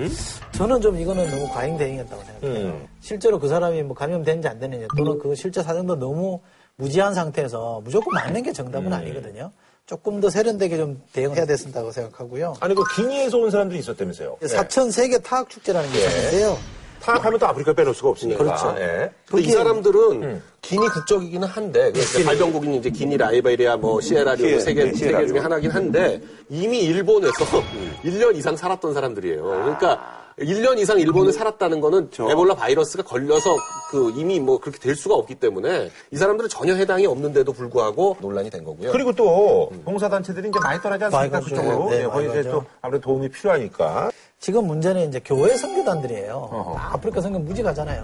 저는 좀 이거는 너무 과잉 대응이었다고 생각해요. 음. 실제로 그 사람이 뭐 감염된지 안 되느냐 또는 그 실제 사정도 너무 무지한 상태에서 무조건 맞는 게 정답은 아니거든요. 조금 더 세련되게 좀 대응해야 됐다고 생각하고요. 아니 그 기니에서 온 사람들이 있었다면서요? 네. 사천 세계 타학 축제라는 게 예. 있었는데요. 타락하면 또 아프리카 빼놓을 수가 없으니까. 그렇죠. 예. 근데 이 사람들은 기니 국적이기는 한데 그 이제 발병국인 이제 기니 라이베리아 뭐 시에라리온 시에- 세계 네, 세계. 중에 하나긴 한데 이미 일본에서 (laughs) 1년 이상 살았던 사람들이에요. 그러니까 1년 이상 일본에 살았다는 거는 에볼라 바이러스가 걸려서 그 이미 뭐 그렇게 될 수가 없기 때문에 이 사람들은 전혀 해당이 없는데도 불구하고 논란이 된 거고요. 그리고 또 봉사단체들이 이제 많이 떠나지 않습니까? 그쪽으로. 네, 예, 거기 많이 이제. 또 아무래도 도움이 필요하니까. 지금 문제는 이제 교회 선교단들이에요. 아프리카 선교 무지 가잖아요.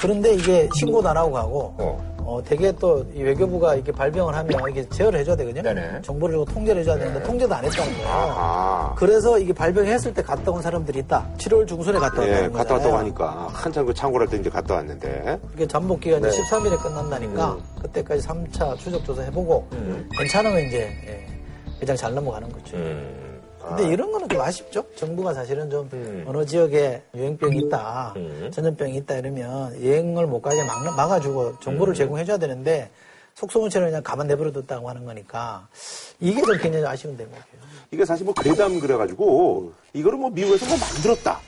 그런데 이게 신고도 안 하고 가고, 어. 어, 되게 또이 외교부가 이렇게 발병을 하면 이게 제어를 해줘야 되거든요. 네네. 정보를 주고 통제를 해줘야 되는데 통제도 안 했다는 거예요. 아. 그래서 이게 발병했을 때 갔다 온 사람들이 있다. 7월 중순에 갔다 예, 왔다는 갔다 거잖아요. 왔다고 하니까 한참 그 창고를 할때 이제 갔다 왔는데 그게 잠복 기간이 13일에 끝난다니까 그때까지 3차 추적 조사 해보고 괜찮으면 이제 예, 그냥 잘 넘어가는 거죠. 음. 근데 이런 거는 좀 아쉽죠. 정부가 사실은 좀 어느 지역에 유행병이 있다, 전염병이 있다 이러면 여행을 못 가게 막, 막아주고 정보를 제공해줘야 되는데 속소문처럼 그냥 가만 내버려뒀다고 하는 거니까 이게 좀 굉장히 아쉬운 대목이에요. 이게 사실 뭐 괴담 그래가지고 이거를 뭐 미국에서 뭐 만들었다.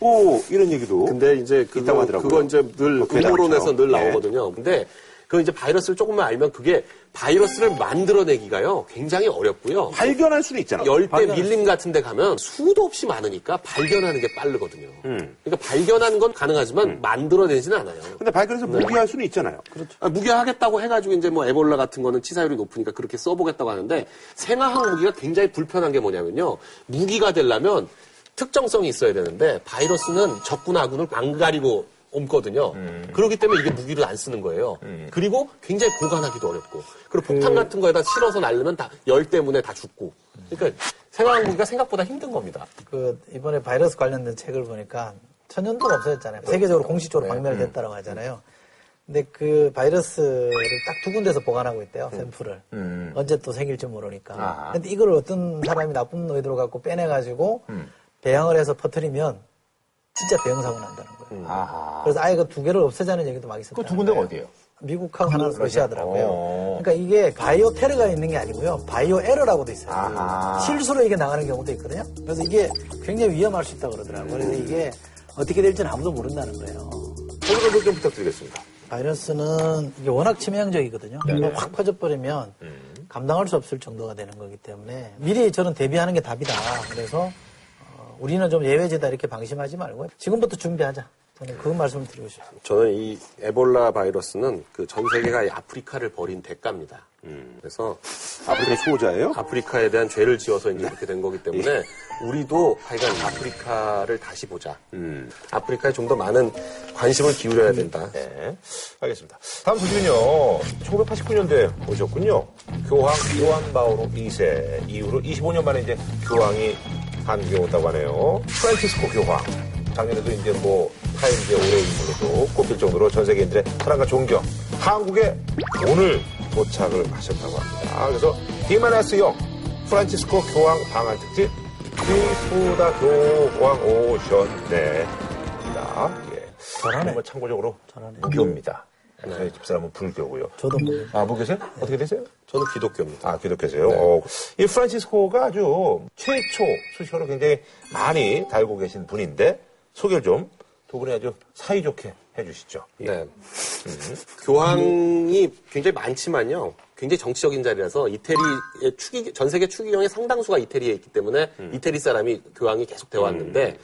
뭐 이런 얘기도 근데 이제 있다고 그거, 하더라고요. 그거 이제 늘뭐 괴담처럼. 음모론에서 늘 예. 나오거든요. 근데 그 이제 바이러스를 조금만 알면 그게 바이러스를 만들어내기가요 굉장히 어렵고요. 발견할 수는 있잖아. 열대 밀림 같은 데 가면 수도 없이 많으니까 발견하는 게 빠르거든요. 음. 그러니까 발견하는 건 가능하지만 만들어내지는 않아요. 근데 발견해서 무기할 수는 있잖아요. 아, 무기화하겠다고 해가지고 이제 뭐 에볼라 같은 거는 치사율이 높으니까 그렇게 써보겠다고 하는데 생화학 무기가 굉장히 불편한 게 뭐냐면요. 무기가 되려면 특정성이 있어야 되는데 바이러스는 적군 아군을 안 가리고 옮거든요. 그렇기 때문에 이게 무기를 안 쓰는 거예요. 그리고 굉장히 보관하기도 어렵고 그리고 폭탄 같은 거에다 실어서 날르면 다 열 때문에 다 죽고. 그러니까 생화학 무기가 생각보다 힘든 겁니다. 그 이번에 바이러스 관련된 책을 보니까 천연도가 없어졌잖아요. 세계적으로 공식적으로 박멸 됐다고 하잖아요. 근데 그 바이러스를 딱 두 군데서 보관하고 있대요, 샘플을. 언제 또 생길지 모르니까. 아하. 근데 이걸 어떤 사람이 나쁜 의도로 갖고 빼내 가지고 배양을 해서 퍼뜨리면 진짜 대형 사고 난다는 거예요. 아하. 그래서 아예 그 두 개를 없애자는 얘기도 막 있었다. 그두 군데가 어디예요? 미국하고 하나는 러시아더라고요. 어. 그러니까 이게 바이오 테러가 있는 게 아니고요. 바이오 에러라고도 있어요. 아하. 실수로 이게 나가는 경우도 있거든요. 그래서 이게 굉장히 위험할 수 있다고 그러더라고요. 그래서 이게 어떻게 될지는 아무도 모른다는 거예요. 소개 좀 부탁드리겠습니다. 바이러스는 이게 워낙 치명적이거든요. 네. 확 퍼져버리면 감당할 수 없을 정도가 되는 거기 때문에 미리 저는 대비하는 게 답이다. 그래서 어, 우리는 좀 예외제다 이렇게 방심하지 말고 지금부터 준비하자. 저는 그 말씀을 드리고 싶습니다. 저는 이 에볼라 바이러스는 그 전 세계가 이 아프리카를 버린 대가입니다. 그래서 아프리카 수호자예요? 아프리카에 대한 죄를 지어서 이제 이렇게 된 거기 때문에 우리도 하여간 아프리카를 다시 보자. 아프리카에 좀 더 많은 관심을 기울여야 된다. 네. 알겠습니다. 다음 소식은요. 1989년도에 오셨군요. 교황 요한 바오로 2세 이후로 25년 만에 이제 교황이 한국에 온다고 하네요. 프란치스코 교황. 작년에도 이제 뭐 타임즈의 올해 인물로도 꼽힐 정도로 전 세계인들의 사랑과 존경. 한국에 오늘 도착을 하셨다고 합니다. 그래서 히마나스형 프란치스코 교황 방한 특집 크리스다 교황 오셨네. 입니다. 예. 잘하네. 뭐 참고적으로 잘하네. 무교입니다. 저희 집사람은 불교고요. 저도 뭐 아, 무교세요? 어떻게 되세요? 저는 기독교입니다. 아, 기독교세요? 어, 이 프란치스코가 아주 최초 수식어로 굉장히 많이 달고 계신 분인데 소개를 좀 두 분이 아주 사이좋게 해주시죠. 네. 교황이 굉장히 많지만요. 굉장히 정치적인 자리라서 이태리의 추기, 전 세계 추기경의 상당수가 이태리에 있기 때문에 이태리 사람이 교황이 계속 되어 왔는데,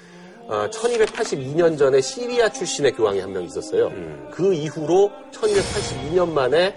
어, 1282년 전에 시리아 출신의 교황이 한 명 있었어요. 그 이후로 1282년 만에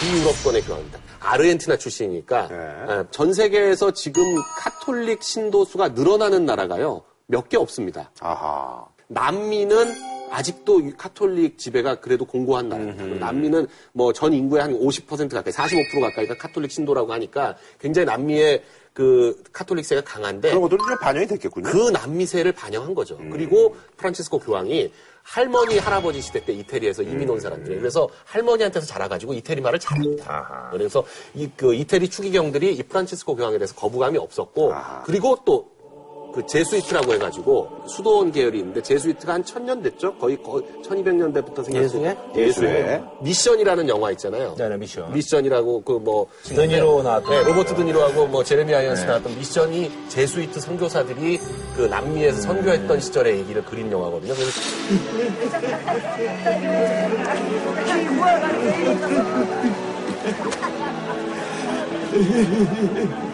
비유럽권의 교황입니다. 아르헨티나 출신이니까 네. 어, 전 세계에서 지금 카톨릭 신도수가 늘어나는 나라가요. 몇 개 없습니다. 아하. 남미는 아직도 이 카톨릭 지배가 그래도 공고한 나라입니다. 남미는 뭐 전 인구의 한 50% 가까이, 45% 가까이가 카톨릭 신도라고 하니까 굉장히 남미의 그 카톨릭세가 강한데 그런 것들이 좀 반영이 됐겠군요. 그 남미세를 반영한 거죠. 그리고 프란치스코 교황이 할머니, 할아버지 시대 때 이태리에서 이민 온 사람들이에요. 그래서 할머니한테서 자라가지고 이태리 말을 잘합니다. 아하. 그래서 이 그 이태리 추기경들이 이 프란치스코 교황에 대해서 거부감이 없었고, 그리고 또 그 제수이트라고 해가지고 수도원 계열이 있는데 제수이트가 한 천 년 됐죠? 거의, 거의 1200년대부터 생겼어요. 예수회? 예수회. 미션이라는 영화 있잖아요. 네, 네, 미션. 미션이라고 그 뭐 드니로 나왔던 네, 로버트 드니로하고 뭐 제레미 아이언스 나왔던 미션이 제수이트 선교사들이 그 남미에서 선교했던 시절의 얘기를 그린 영화거든요. 그래서 (laughs)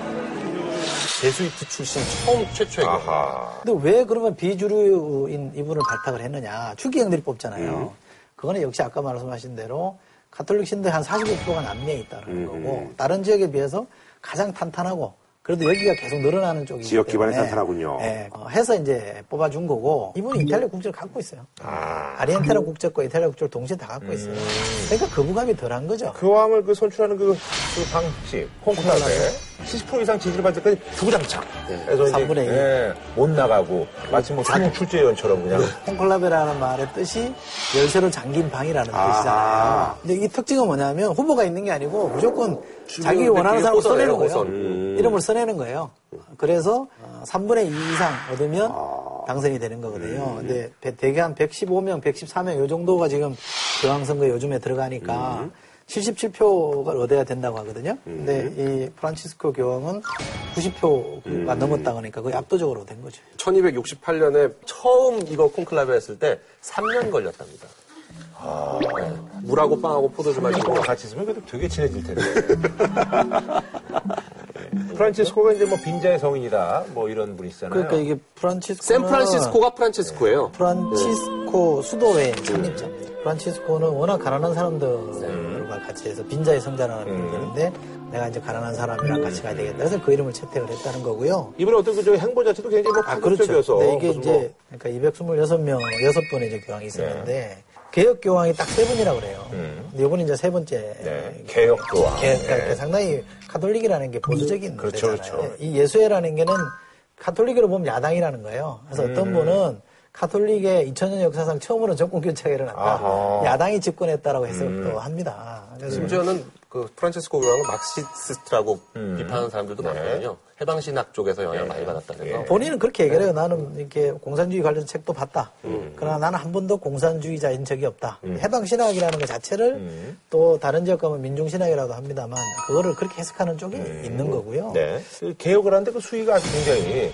제수이트 출신 처음 최초의 경우. 아하. 근데 왜 그러면 비주류인 이분을 발탁을 했느냐. 추기경들이 뽑잖아요. 그거는 역시 아까 말씀하신 대로 가톨릭 신도의 한 45%가 남미에 있다는 거고 다른 지역에 비해서 가장 탄탄하고 그래도 여기가 계속 늘어나는 쪽이기 지역 때문에, 탄탄하군요. 예, 어, 해서 이제 뽑아준 거고 이분이 이탈리아 국적을 갖고 있어요. 아. 아리엔테나 국적과 이탈리아 국적을 동시에 다 갖고 있어요. 그러니까 거부감이 덜한 거죠. 교황을 그 선출하는 그, 그 방식, 콩쿠라에 70% 이상 지지를 받을 때까지 주구장창. 그래서 이제 3분의 1. 예, 못 나가고 마치 뭐 수능 출제위원처럼 그냥 콩클라베라는 말의 뜻이 열쇠로 잠긴 방이라는 아. 뜻이잖아요. 근데 이 특징은 뭐냐면 후보가 있는 게 아니고 무조건 자기 원하는 사람을 써내는 거예요. 음. 이름을 써내는 거예요. 그래서 어, 3분의 2 이상 얻으면 당선이 되는 거거든요. 근데 대- 대개 한 115명, 114명 요 정도가 지금 교황선거 요즘에 들어가니까 77표가 얻어야 된다고 하거든요. 근데 이 프란치스코 교황은 90표가 넘었다 그러니까 거의 압도적으로 된 거죠. 1268년에 처음 이거 콘클라베 했을 때 3년 걸렸답니다. 네. 물하고 빵하고 포도주 마시고 뭐 같이 있으면 그래도 되게 친해질 텐데. (laughs) 프란치스코가 이제 뭐 빈자의 성인이다 뭐 이런 분이시잖아요. 그러니까 이게 프란치스코 샌프란시스코가 프란치스코예요. 프란치스코 수도의 창립자입니다. 프란치스코는 워낙 가난한 사람들 과 같이 해서 빈자의 성자라는 분인데 내가 이제 가난한 사람이랑 같이 가야 되겠다. 그래서 그 이름을 채택을 했다는 거고요. 이번에 어떤 그저 행보 자체도 굉장히 뭐 아, 그렇죠. 근데 이게 이제 그러니까 226명, 6분의 이제 교황이 있었는데 개혁 교황이 딱 세 분이라고 그래요. 근데 이번이 이제 세 번째 네, 개혁 교황. 개- 그러니까 네. 상당히 카톨릭이라는 게 보수적인 그렇죠, 데잖아요. 그렇죠. 이 예수회라는 게는 카톨릭으로 보면 야당이라는 거예요. 그래서 음. 어떤 분은 카톨릭의 2000년 역사상 처음으로 정권 교체가 일어났다. 아하. 음. 야당이 집권했다라고 해석도 합니다. 그래서 심지어는 그 프란치스코 교황은 막시스트라고 음. 비판하는 사람들도 네. 많거든요. 해방신학 쪽에서 영향을 많이 받았다 예. 그래서 본인은 그렇게 얘기를 해요. 나는 이렇게 공산주의 관련 책도 봤다. 그러나 나는 한 번도 공산주의자인 적이 없다. 해방신학이라는 것 자체를 또 다른 지역 가면 민중신학이라도 합니다만 그거를 그렇게 해석하는 쪽이 있는 거고요. 네. 그 개혁을 하는데 그 수위가 굉장히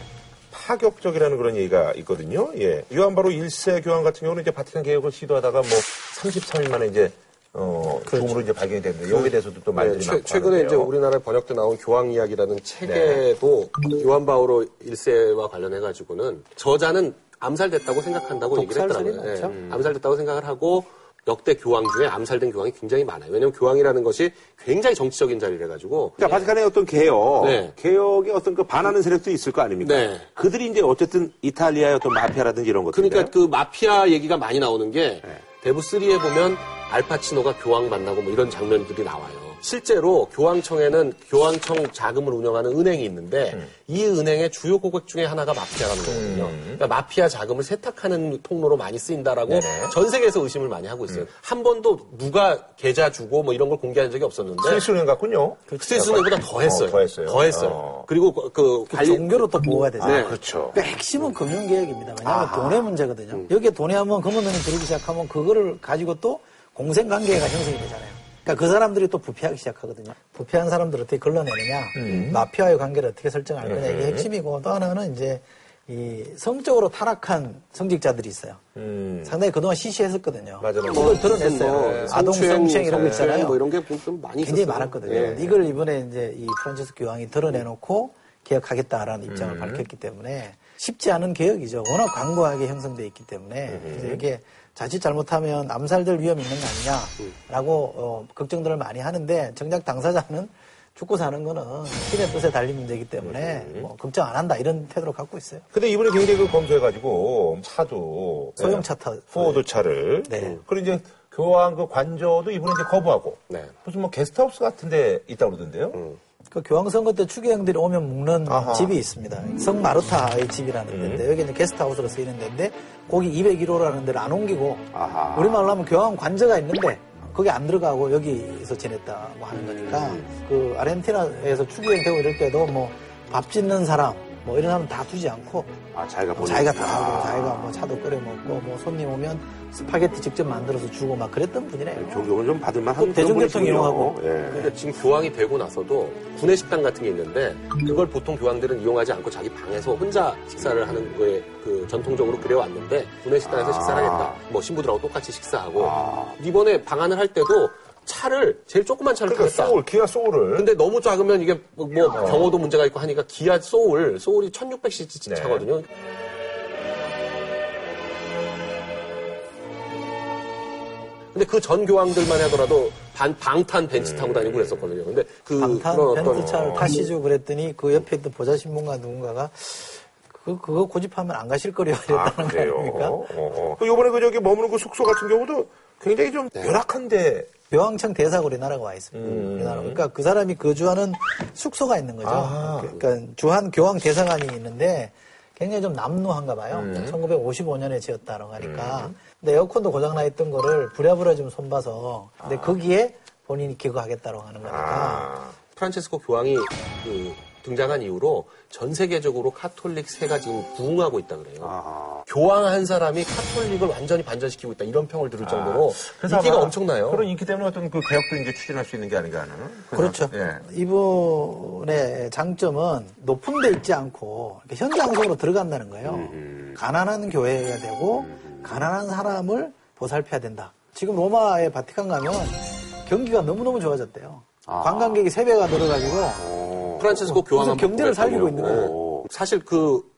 파격적이라는 그런 얘기가 있거든요. 예. 요한 바로 1세 교황 같은 경우는 이제 바티칸 개혁을 시도하다가 뭐 33일 만에 이제 어, 죽음으로 이제 발견이 됐는데 여기에 대해서도 또 말들이 네, 많고 최, 최근에 하는데요. 이제 우리나라에 번역돼 나온 교황 이야기라는 책에도 요한 바오로 1세와 관련해 가지고는 저자는 암살됐다고 생각한다고 얘기를 했더라고요. 많죠. 예, 암살됐다고 생각을 하고 역대 교황 중에 암살된 교황이 굉장히 많아요. 왜냐하면 교황이라는 것이 굉장히 정치적인 자리를 해가지고 자, 바티칸의 어떤 개혁, 네. 개혁의 어떤 그 반하는 세력도 있을 거 아닙니까? 네. 그들이 이제 어쨌든 이탈리아의 어떤 마피아라든지 이런 것들. 그러니까 그 마피아 얘기가 많이 나오는 게 네. 대부 3에 보면 알파치노가 교황 만나고 뭐 이런 장면들이 나와요. 실제로 교황청에는 교황청 자금을 운영하는 은행이 있는데 음. 이 은행의 주요 고객 중에 하나가 마피아라는 거거든요. 그러니까 마피아 자금을 세탁하는 통로로 많이 쓰인다라고 네네. 전 세계에서 의심을 많이 하고 있어요. 한 번도 누가 계좌 주고 뭐 이런 걸 공개한 적이 없었는데 스위스 은행 같군요. 스위스 은행보다 더 했어요. 어, 더 했어요. 했어요. 어. 그리고 그, 그그 관리 종교로 또 보호가 되죠. 네. 그렇죠. 그 핵심은 금융 개혁입니다. 왜냐하면 돈의 문제거든요. 여기에 돈이 한번 금은돈이 들어오기 시작하면 그거를 가지고 또 공생관계가 형성이 되잖아요. 그러니까 그 사람들이 또 부패하기 시작하거든요. 부패한 사람들을 어떻게 걸러내느냐, 마피아의 관계를 어떻게 설정할 거냐 이게 핵심이고 또 하나는 이제 이 성적으로 타락한 성직자들이 있어요. 상당히 그동안 시시했었거든요. 맞아, 맞아. 이걸 드러냈어요. 뭐 아동 성추행 이런 거 있잖아요. 뭐 이런 게 좀 많이 굉장히 있었어요. 많았거든요. 예. 이걸 이번에 이제 이 프란치스코 교황이 드러내놓고 개혁하겠다라는 입장을 음. 밝혔기 때문에 쉽지 않은 개혁이죠. 워낙 광고하게 형성돼 있기 때문에 음. 그래서 이게 자칫 잘못하면 암살될 위험이 있는 거 아니냐라고 어, 걱정들을 많이 하는데 정작 당사자는 죽고 사는 거는 신의 뜻에 달린 문제이기 때문에 음. 뭐 걱정 안 한다 이런 태도를 갖고 있어요. 근데 이번에 굉장히 그 검토해가지고 차도 소형차 타- 포워드 차를 네. 그리고 이제 교황 그 관저도 이번에 이제 거부하고 네. 무슨 뭐 게스트하우스 같은데 있다고 그러던데요. 그 교황 선거 때 추기경들이 오면 묵는 아하. 집이 있습니다. 성 마르타의 집이라는 음. 데인데 여기 이제 게스트하우스로 쓰이는 데인데 거기 201호라는 데를 안 옮기고 아하. 우리말로 하면 교황 관저가 있는데 거기 안 들어가고 여기서 지냈다고 하는 거니까 음. 그 아르헨티나에서 추기경 되고 이럴 때도 뭐 밥 짓는 사람 뭐 이런 사람 다 두지 않고 아, 자기가 본인. 자기가 다 하고 자기가 뭐 차도 끓여 먹고 뭐 손님 오면 스파게티 직접 만들어서 주고 막 그랬던 분이래요. 존경을 좀 받을만 꼭한 대중교통 이용하고. 예. 근데 지금 교황이 되고 나서도 구내 식당 같은 게 있는데 그걸 보통 교황들은 이용하지 않고 자기 방에서 혼자 식사를 하는 거에 그 전통적으로 그래왔는데 구내 식당에서 식사를 하겠다. 뭐 신부들하고 똑같이 식사하고 이번에 방안을 할 때도 차를 제일 조그만 차를 그러니까 타겠다. 소울, 기아 소울을. 근데 너무 작으면 이게 뭐 경호도 문제가 있고 하니까 기아 소울, 소울이 1600cc 네. 차거든요. 근데 그 전 교황들만 하더라도 반, 방탄 벤츠 타고 다니고 그랬었거든요. 근데 그 방탄 그런 어떤 벤트차를 타시죠 그랬더니 그 옆에 있던 보좌 신문가 누군가가 그 그거 고집하면 안 가실 거래요 아, (laughs) 이랬다는 거 그래요. 아닙니까? 어, 어. 그 요번에 그 저기 머무는 그 숙소 같은 경우도 굉장히 좀 네. 열악한데. 교황청 대사가 우리나라가 와 있습니다. 음. 우리나라. 그러니까 그 사람이 거주하는 숙소가 있는 거죠. 아. 그러니까 주한 교황 대사관이 있는데 굉장히 좀 남루한가 봐요. 음. 1955년에 지었다라고 하니까. 근데 에어컨도 고장나 있던 거를 부랴부랴 좀 손봐서. 근데 거기에 본인이 기거하겠다고 하는 거니까. 아. 프란체스코 교황이 그 등장한 이후로 전 세계적으로 카톨릭 세가 지금 부흥하고 있다 그래요. 아. 교황 한 사람이 카톨릭을 완전히 반전시키고 있다 이런 평을 들을 정도로 아, 그래서 인기가 엄청나요. 그런 인기 때문에 어떤 그 개혁도 이제 추진할 수 있는 게 아닌가 하는. 그렇죠. 예. 이분의 장점은 높은 데 있지 않고 현장 속으로 들어간다는 거예요. 가난한 교회가 되고 가난한 사람을 보살펴야 된다. 지금 로마의 바티칸 가면 경기가 너무너무 좋아졌대요. 관광객이 세배가 늘어가지고 프란체스코 교황 무슨 경제를 살리고 있는. 거예요. 어, 사실 그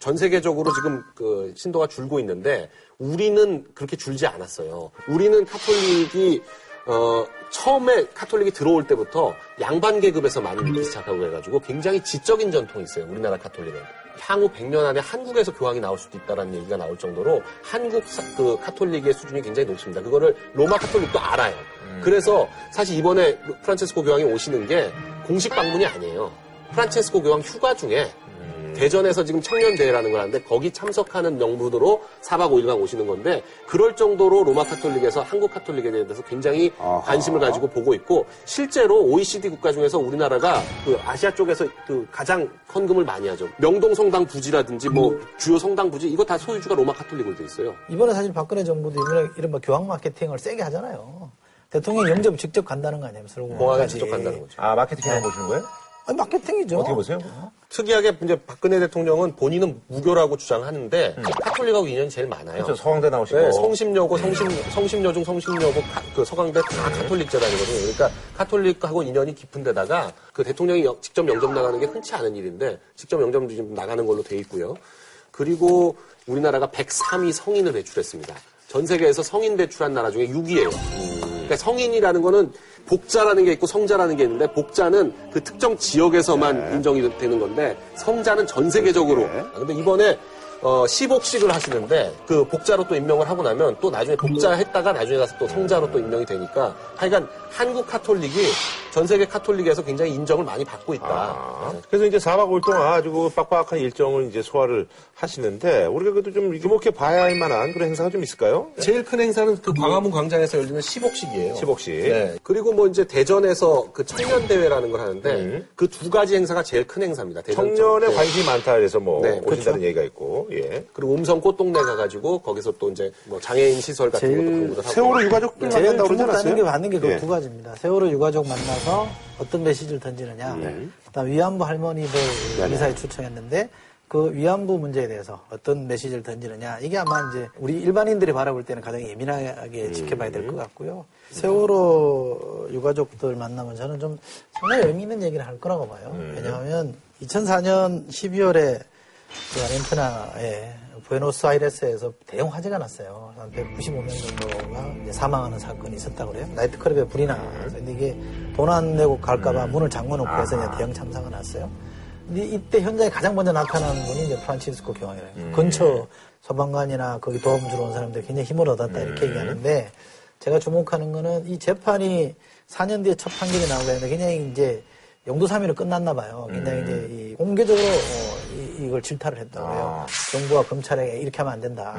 전 세계적으로 지금 그 신도가 줄고 있는데 우리는 그렇게 줄지 않았어요. 우리는 카톨릭이 어 처음에 카톨릭이 들어올 때부터 양반 계급에서 많이 믿기 시작하고 해가지고 굉장히 지적인 전통이 있어요. 우리나라 카톨릭은. 향후 100년 안에 한국에서 교황이 나올 수도 있다라는 얘기가 나올 정도로 한국 사- 그 카톨릭의 수준이 굉장히 높습니다. 그거를 로마 카톨릭도 알아요. 그래서 사실 이번에 프란체스코 교황이 오시는 게 공식 방문이 아니에요. 프란체스코 교황 휴가 중에 대전에서 지금 청년대회라는 걸 하는데 거기 참석하는 명분으로 4박 5일간 오시는 건데 그럴 정도로 로마 카톨릭에서 한국 카톨릭에 대해서 굉장히 아하. 관심을 가지고 보고 있고 실제로 OECD 국가 중에서 우리나라가 그 아시아 쪽에서 그 가장 헌금을 많이 하죠. 명동 성당 부지라든지 뭐 주요 성당 부지 이거 다 소유주가 로마 카톨릭으로 돼 있어요. 이번에 사실 박근혜 정부도 이번에 이른바 교황 마케팅을 세게 하잖아요. 대통령 영접 직접 간다는 거 아니에요? 설국까지. 공항에 직접 간다는 거죠. 아, 마케팅 하는 보시는 거예요? 아니, 마케팅이죠. 어떻게 보세요? 특이하게 이제 박근혜 대통령은 본인은 무교라고 주장하는데 카톨릭하고 인연이 제일 많아요. 그렇죠. 서강대 나오시고. 네, 성심여고, 성심, 성심여중, 성심여고, 카- 그 서강대 다 카톨릭 재단이거든요. 그러니까 카톨릭하고 인연이 깊은 데다가 그 대통령이 영- 직접 영접 나가는 게 흔치 않은 일인데 직접 영접 좀 나가는 걸로 돼 있고요. 그리고 우리나라가 103위 성인을 배출했습니다. 전 세계에서 성인 배출한 나라 중에 6위예요. 그러니까 성인이라는 거는 복자라는 게 있고 성자라는 게 있는데 복자는 그 특정 지역에서만 인정이 되는 건데 성자는 전 세계적으로. 아, 근데 이번에 어, 시복식을 하시는데 그 복자로 또 임명을 하고 나면 또 나중에 복자 했다가 나중에 가서 또 성자로 또 임명이 되니까 하여간 한국 카톨릭이 전 세계 카톨릭에서 굉장히 인정을 많이 받고 있다. 아, 그래서 이제 4박 5일 동안 아주 그 빡빡한 일정을 이제 소화를 하시는데 우리가 그래도 좀 주목해 봐야 할 만한 그런 행사가 좀 있을까요? 제일 큰 행사는 그 광화문 광장에서 열리는 시복식이에요. 시복식. 네. 그리고 뭐 이제 대전에서 그 청년 대회라는 걸 하는데 음. 그두 가지 행사가 제일 큰 행사입니다. 대전 청년에 네. 관심이 많다 그래서 뭐 네, 오신다는 얘기가 있고, 예. 그리고 음성 꽃동네 가 가지고 거기서 또 이제 뭐 장애인 시설 같은 것도 제일 공부를 하고 세월호 유가족들 제일 만난다고 그러지 주목하는 않았어요? 게 받는 게그 예. 두 가지입니다. 세월호 유가족 만나 서 어떤 메시지를 던지느냐. 그다음 위안부 할머니들 네네. 이사에 초청했는데 그 위안부 문제에 대해서 어떤 메시지를 던지느냐. 이게 아마 이제 우리 일반인들이 바라볼 때는 가장 예민하게 지켜봐야 될 것 같고요. 세월호 유가족들 만나면 저는 좀 상당히 의미 있는 얘기를 할 거라고 봐요. 왜냐하면 2004년 12월에 그 아르헨티나의 부에노스아이레스에서 대형 화재가 났어요. 한 195명 정도가 이제 사망하는 사건이 있었다고 그래요. 나이트클럽에 불이 나. 근데 이게 돈 안 내고 갈까봐 문을 잠궈놓고 해서 이제 대형 참사가 났어요. 근데 이때 현장에 가장 먼저 나타난 분이 이제 프란치스코 교황이래요. 근처 소방관이나 거기 도움 주러 온 사람들 굉장히 힘을 얻었다 이렇게 얘기하는데 제가 주목하는 거는 이 재판이 4년 뒤에 첫 판결이 나오게 되는데 굉장히 이제 영도삼위로 끝났나 봐요. 굉장히 이제 이 공개적으로 어, 이, 걸 질타를 했다고 해요. 정부와 검찰에게 이렇게 하면 안 된다.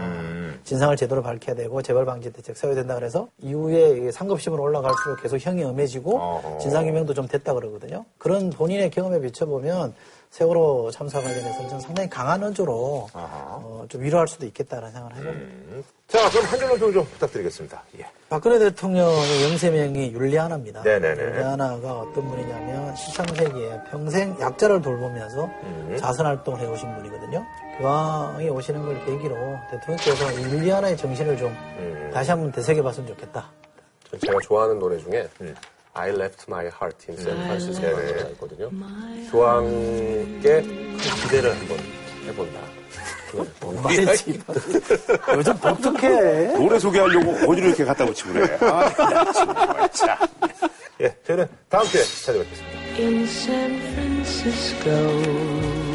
진상을 제대로 밝혀야 되고 재발 방지 대책 세워야 된다 그래서 이후에 이 상급심으로 올라갈수록 계속 형이 엄해지고. 진상규명도 좀 됐다 그러거든요. 그런 본인의 경험에 비춰보면 세월호 참사 관련해서 저는 상당히 강한 어조로 어, 좀 위로할 수도 있겠다라는 생각을 해봅니다. 자, 그럼 한 줄로 평좀 부탁드리겠습니다. 예. 박근혜 대통령의 영세명이 율리아나입니다. 네네네. 율리아나가 어떤 분이냐면 13세기에 평생 약자를 돌보면서 음. 자선 활동을 해오신 분이거든요. 교황이 오시는 걸 계기로 대통령께서 이 율리아나의 정신을 좀 음. 다시 한번 되새겨봤으면 좋겠다. 전 제가 좋아하는 노래 중에 I Left My Heart in San Francisco라는 노래가 있거든요. 교황께 큰 기대를 한번 해본다. 말이지. 요즘 독특해. 노래 소개하려고 어디로 이렇게 갖다 붙이고 그래. 아, 나 정말 참. 예, 저희는 다음 주에 찾아뵙겠습니다. in San Francisco.